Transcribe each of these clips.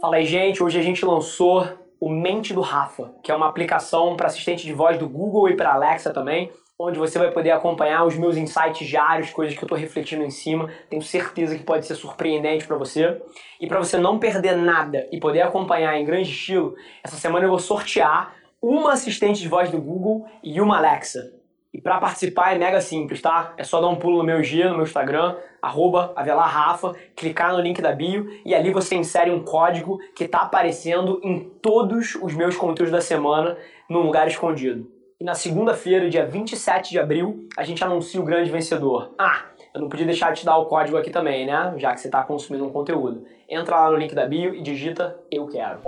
Fala aí, gente. Hoje a gente lançou o Mente do Rafa, que é uma aplicação para assistente de voz do Google e para Alexa também, onde você vai poder acompanhar os meus insights diários, coisas que eu estou refletindo em cima. Tenho certeza que pode ser surpreendente para você. E para você não perder nada e poder acompanhar em grande estilo, essa semana eu vou sortear uma assistente de voz do Google e uma Alexa. E para participar é mega simples, tá? É só dar um pulo no meu G, no meu Instagram, arroba avelarrafa, clicar no link da bio e ali você insere um código que está aparecendo em todos os meus conteúdos da semana num lugar escondido. E na segunda-feira, dia 27 de abril, a gente anuncia o grande vencedor. Ah, eu não podia deixar de te dar o código aqui também, né? Já que você está consumindo um conteúdo. Entra lá no link da bio e digita Eu Quero.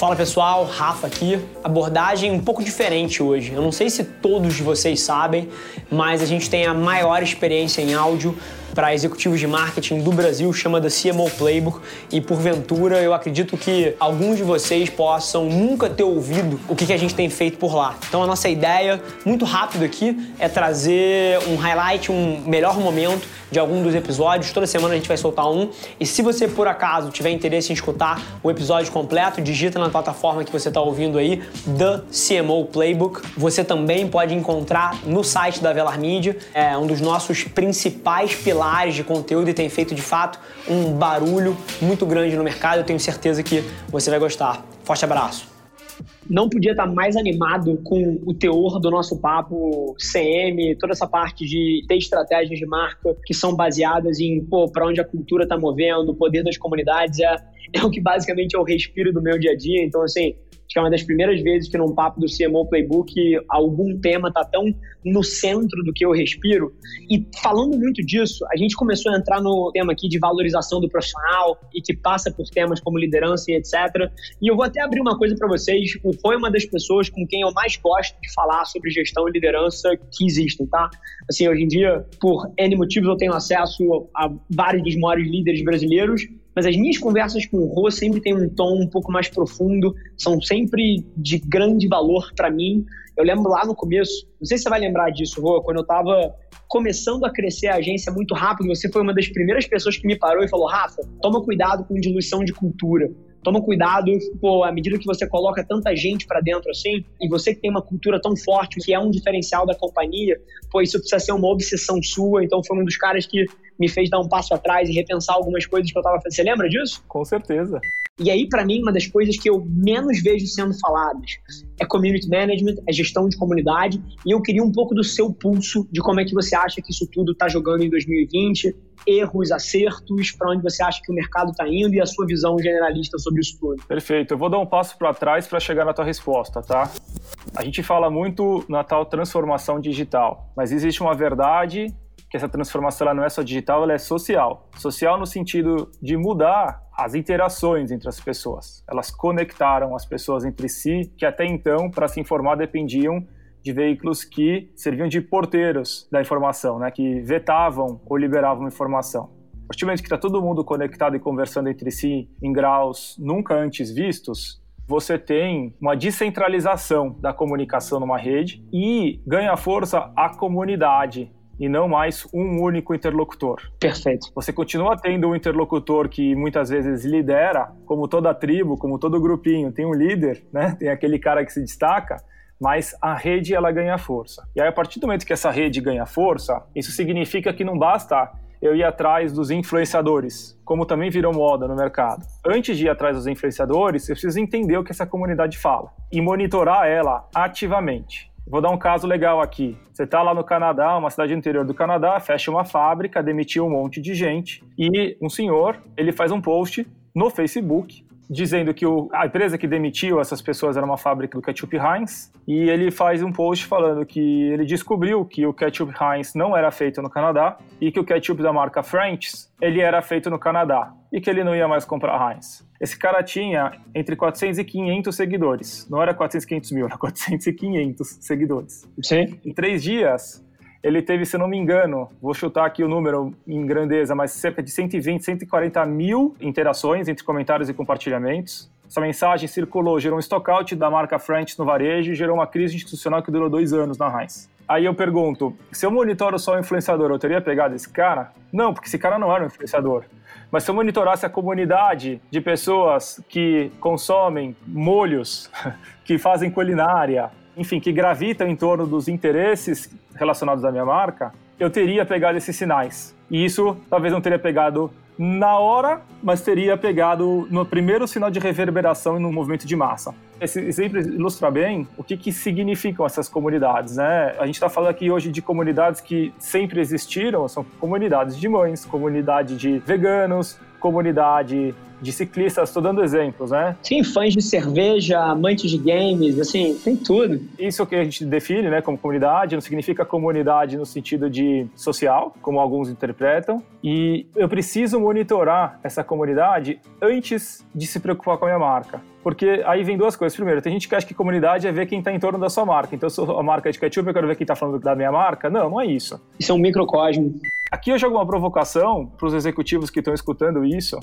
Fala pessoal, Rafa aqui. Abordagem um pouco diferente hoje. Eu não sei se todos vocês sabem, mas a gente tem a maior experiência em áudio para executivos de marketing do Brasil, chama da CMO Playbook, e porventura eu acredito que alguns de vocês possam nunca ter ouvido o que, a gente tem feito por lá. Então a nossa ideia, muito rápido aqui, é trazer um highlight, um melhor momento de algum dos episódios. Toda semana a gente vai soltar um. E se você por acaso tiver interesse em escutar o episódio completo, digita na plataforma que você está ouvindo aí, The CMO Playbook. Você também pode encontrar no site da Velar Media, é um dos nossos principais pilares de conteúdo e tem feito de fato um barulho muito grande no mercado. Eu tenho certeza que você vai gostar. Forte abraço não podia estar mais animado com o teor do nosso papo CM, toda essa parte de ter estratégias de marca que são baseadas em, para onde a cultura está movendo, o poder das comunidades, é, é o que basicamente é o respiro do meu dia a dia. Então, assim, Acho que é uma das primeiras vezes que num papo do CMO Playbook algum tema está tão no centro do que eu respiro. E falando muito disso, a gente começou a entrar no tema aqui de valorização do profissional e que passa por temas como liderança e etc. E eu vou até abrir uma coisa para vocês. O Rô é uma das pessoas com quem eu mais gosto de falar sobre gestão e liderança que existem, tá? Assim, hoje em dia, por N motivos, eu tenho acesso a vários dos maiores líderes brasileiros mas as minhas conversas com o Rô sempre têm um tom um pouco mais profundo, são sempre de grande valor para mim. Eu lembro lá no começo, não sei se você vai lembrar disso, Rô, quando eu estava começando a crescer a agência muito rápido, você foi uma das primeiras pessoas que me parou e falou: Rafa, toma cuidado com diluição de cultura toma cuidado, pô, à medida que você coloca tanta gente para dentro assim, e você que tem uma cultura tão forte, que é um diferencial da companhia, pô, isso precisa ser uma obsessão sua. Então foi um dos caras que me fez dar um passo atrás e repensar algumas coisas que eu tava fazendo. Você lembra disso? Com certeza. E aí, para mim, uma das coisas que eu menos vejo sendo faladas é community management, é gestão de comunidade. E eu queria um pouco do seu pulso de como é que você acha que isso tudo está jogando em 2020, erros, acertos, para onde você acha que o mercado está indo e a sua visão generalista sobre isso tudo. Perfeito. Eu vou dar um passo para trás para chegar na tua resposta, tá? A gente fala muito na tal transformação digital, mas existe uma verdade que essa transformação ela não é só digital, ela é social. Social no sentido de mudar as interações entre as pessoas. Elas conectaram as pessoas entre si, que até então, para se informar, dependiam de veículos que serviam de porteiros da informação, né, que vetavam ou liberavam informação. A partir do momento que está todo mundo conectado e conversando entre si em graus nunca antes vistos, você tem uma descentralização da comunicação numa rede e ganha força a comunidade e não mais um único interlocutor. Perfeito. Você continua tendo um interlocutor que muitas vezes lidera, como toda tribo, como todo grupinho, tem um líder, né? Tem aquele cara que se destaca, mas a rede ela ganha força. E aí a partir do momento que essa rede ganha força, isso significa que não basta eu ir atrás dos influenciadores, como também virou moda no mercado. Antes de ir atrás dos influenciadores, eu preciso entender o que essa comunidade fala e monitorar ela ativamente. Vou dar um caso legal aqui. Você está lá no Canadá, uma cidade interior do Canadá, fecha uma fábrica, demitiu um monte de gente e um senhor, ele faz um post no Facebook dizendo que o, a empresa que demitiu essas pessoas era uma fábrica do ketchup Heinz e ele faz um post falando que ele descobriu que o ketchup Heinz não era feito no Canadá e que o ketchup da marca French's ele era feito no Canadá e que ele não ia mais comprar Heinz. Esse cara tinha entre 400 e 500 seguidores. Não era 400 e 500 mil, era 400 e 500 seguidores. Sim. Em três dias, ele teve, se não me engano, vou chutar aqui o número em grandeza, mas cerca de 120, 140 mil interações entre comentários e compartilhamentos. essa mensagem circulou, gerou um stockout da marca French no varejo e gerou uma crise institucional que durou dois anos na Heinz. Aí eu pergunto, se eu monitoro só o influenciador, eu teria pegado esse cara? Não, porque esse cara não era um influenciador. Mas se eu monitorasse a comunidade de pessoas que consomem molhos, que fazem culinária, enfim, que gravitam em torno dos interesses relacionados à minha marca, eu teria pegado esses sinais. E isso talvez não teria pegado na hora, mas teria pegado no primeiro sinal de reverberação e no movimento de massa. Esse exemplo ilustra bem o que, que significam essas comunidades. Né? A gente está falando aqui hoje de comunidades que sempre existiram, são comunidades de mães, comunidade de veganos, comunidade de ciclistas, estou dando exemplos, né? Sim, fãs de cerveja, amantes de games, assim, tem tudo. Isso que a gente define, né, como comunidade, não significa comunidade no sentido de social, como alguns interpretam, e eu preciso monitorar essa comunidade antes de se preocupar com a minha marca. Porque aí vem duas coisas. Primeiro, tem gente que acha que comunidade é ver quem está em torno da sua marca. Então, se a marca é de ketchup, eu quero ver quem está falando da minha marca. Não, não é isso. Isso é um microcosmo. Aqui eu jogo uma provocação para os executivos que estão escutando isso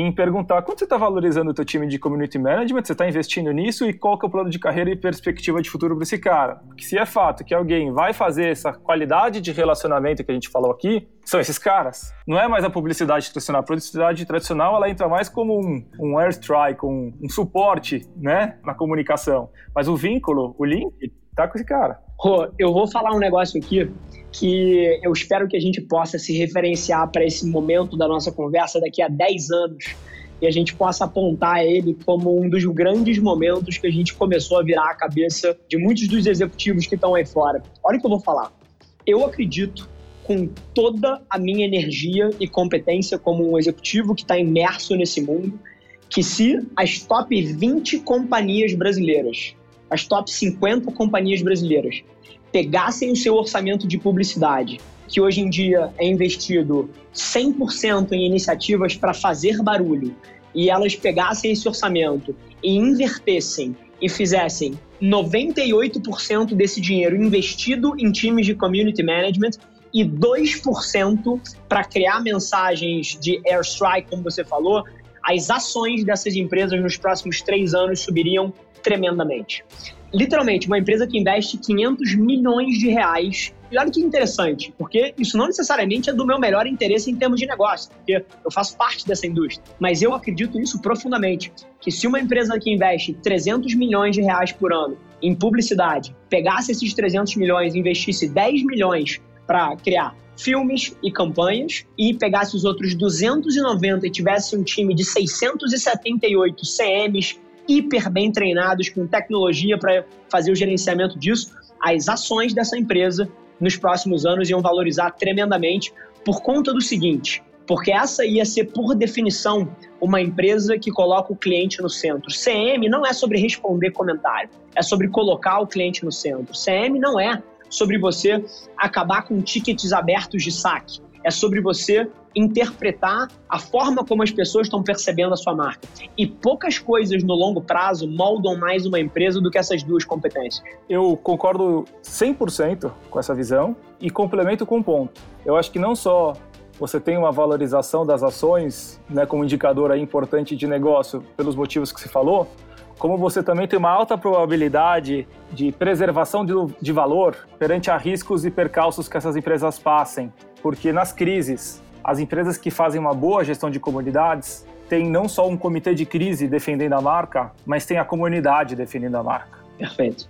em perguntar quanto você está valorizando o teu time de community management, você está investindo nisso e qual que é o plano de carreira e perspectiva de futuro para esse cara. Porque se é fato que alguém vai fazer essa qualidade de relacionamento que a gente falou aqui, são esses caras. Não é mais a publicidade tradicional. A publicidade tradicional ela entra mais como um, um airstrike, um, um suporte né, na comunicação. Mas o vínculo, o link, tá com esse cara. Rô, eu vou falar um negócio aqui que eu espero que a gente possa se referenciar para esse momento da nossa conversa daqui a 10 anos e a gente possa apontar ele como um dos grandes momentos que a gente começou a virar a cabeça de muitos dos executivos que estão aí fora. Olha o que eu vou falar. Eu acredito com toda a minha energia e competência como um executivo que está imerso nesse mundo, que se as top 20 companhias brasileiras, as top 50 companhias brasileiras, pegassem o seu orçamento de publicidade, que hoje em dia é investido 100% em iniciativas para fazer barulho, e elas pegassem esse orçamento e invertessem e fizessem 98% desse dinheiro investido em times de community management e 2% para criar mensagens de airstrike, como você falou, as ações dessas empresas nos próximos três anos subiriam tremendamente literalmente, uma empresa que investe 500 milhões de reais. E olha que interessante, porque isso não necessariamente é do meu melhor interesse em termos de negócio, porque eu faço parte dessa indústria. Mas eu acredito isso profundamente, que se uma empresa que investe 300 milhões de reais por ano em publicidade, pegasse esses 300 milhões e investisse 10 milhões para criar filmes e campanhas e pegasse os outros 290 e tivesse um time de 678 CMs, hiper bem treinados com tecnologia para fazer o gerenciamento disso, as ações dessa empresa nos próximos anos iam valorizar tremendamente por conta do seguinte, porque essa ia ser, por definição, uma empresa que coloca o cliente no centro. CM não é sobre responder comentário, é sobre colocar o cliente no centro. CM não é sobre você acabar com tickets abertos de saque é sobre você interpretar a forma como as pessoas estão percebendo a sua marca. E poucas coisas no longo prazo moldam mais uma empresa do que essas duas competências. Eu concordo 100% com essa visão e complemento com um ponto. Eu acho que não só você tem uma valorização das ações né, como indicador aí importante de negócio pelos motivos que se falou, como você também tem uma alta probabilidade de preservação de, de valor perante a riscos e percalços que essas empresas passem. Porque nas crises, as empresas que fazem uma boa gestão de comunidades têm não só um comitê de crise defendendo a marca, mas tem a comunidade defendendo a marca. Perfeito.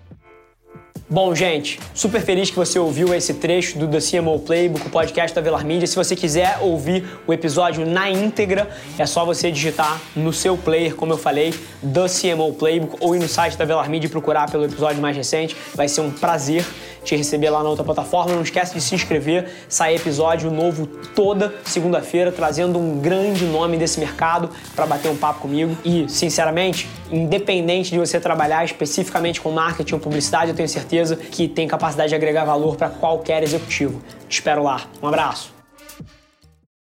Bom, gente, super feliz que você ouviu esse trecho do The CMO Playbook, o podcast da Velar Media. Se você quiser ouvir o episódio na íntegra, é só você digitar no seu player, como eu falei, The CMO Playbook, ou ir no site da Velar Media e procurar pelo episódio mais recente. Vai ser um prazer te receber lá na outra plataforma. Não esquece de se inscrever, sai episódio novo toda segunda-feira, trazendo um grande nome desse mercado para bater um papo comigo. E, sinceramente, independente de você trabalhar especificamente com marketing ou publicidade, eu tenho certeza que tem capacidade de agregar valor para qualquer executivo. Te espero lá. Um abraço.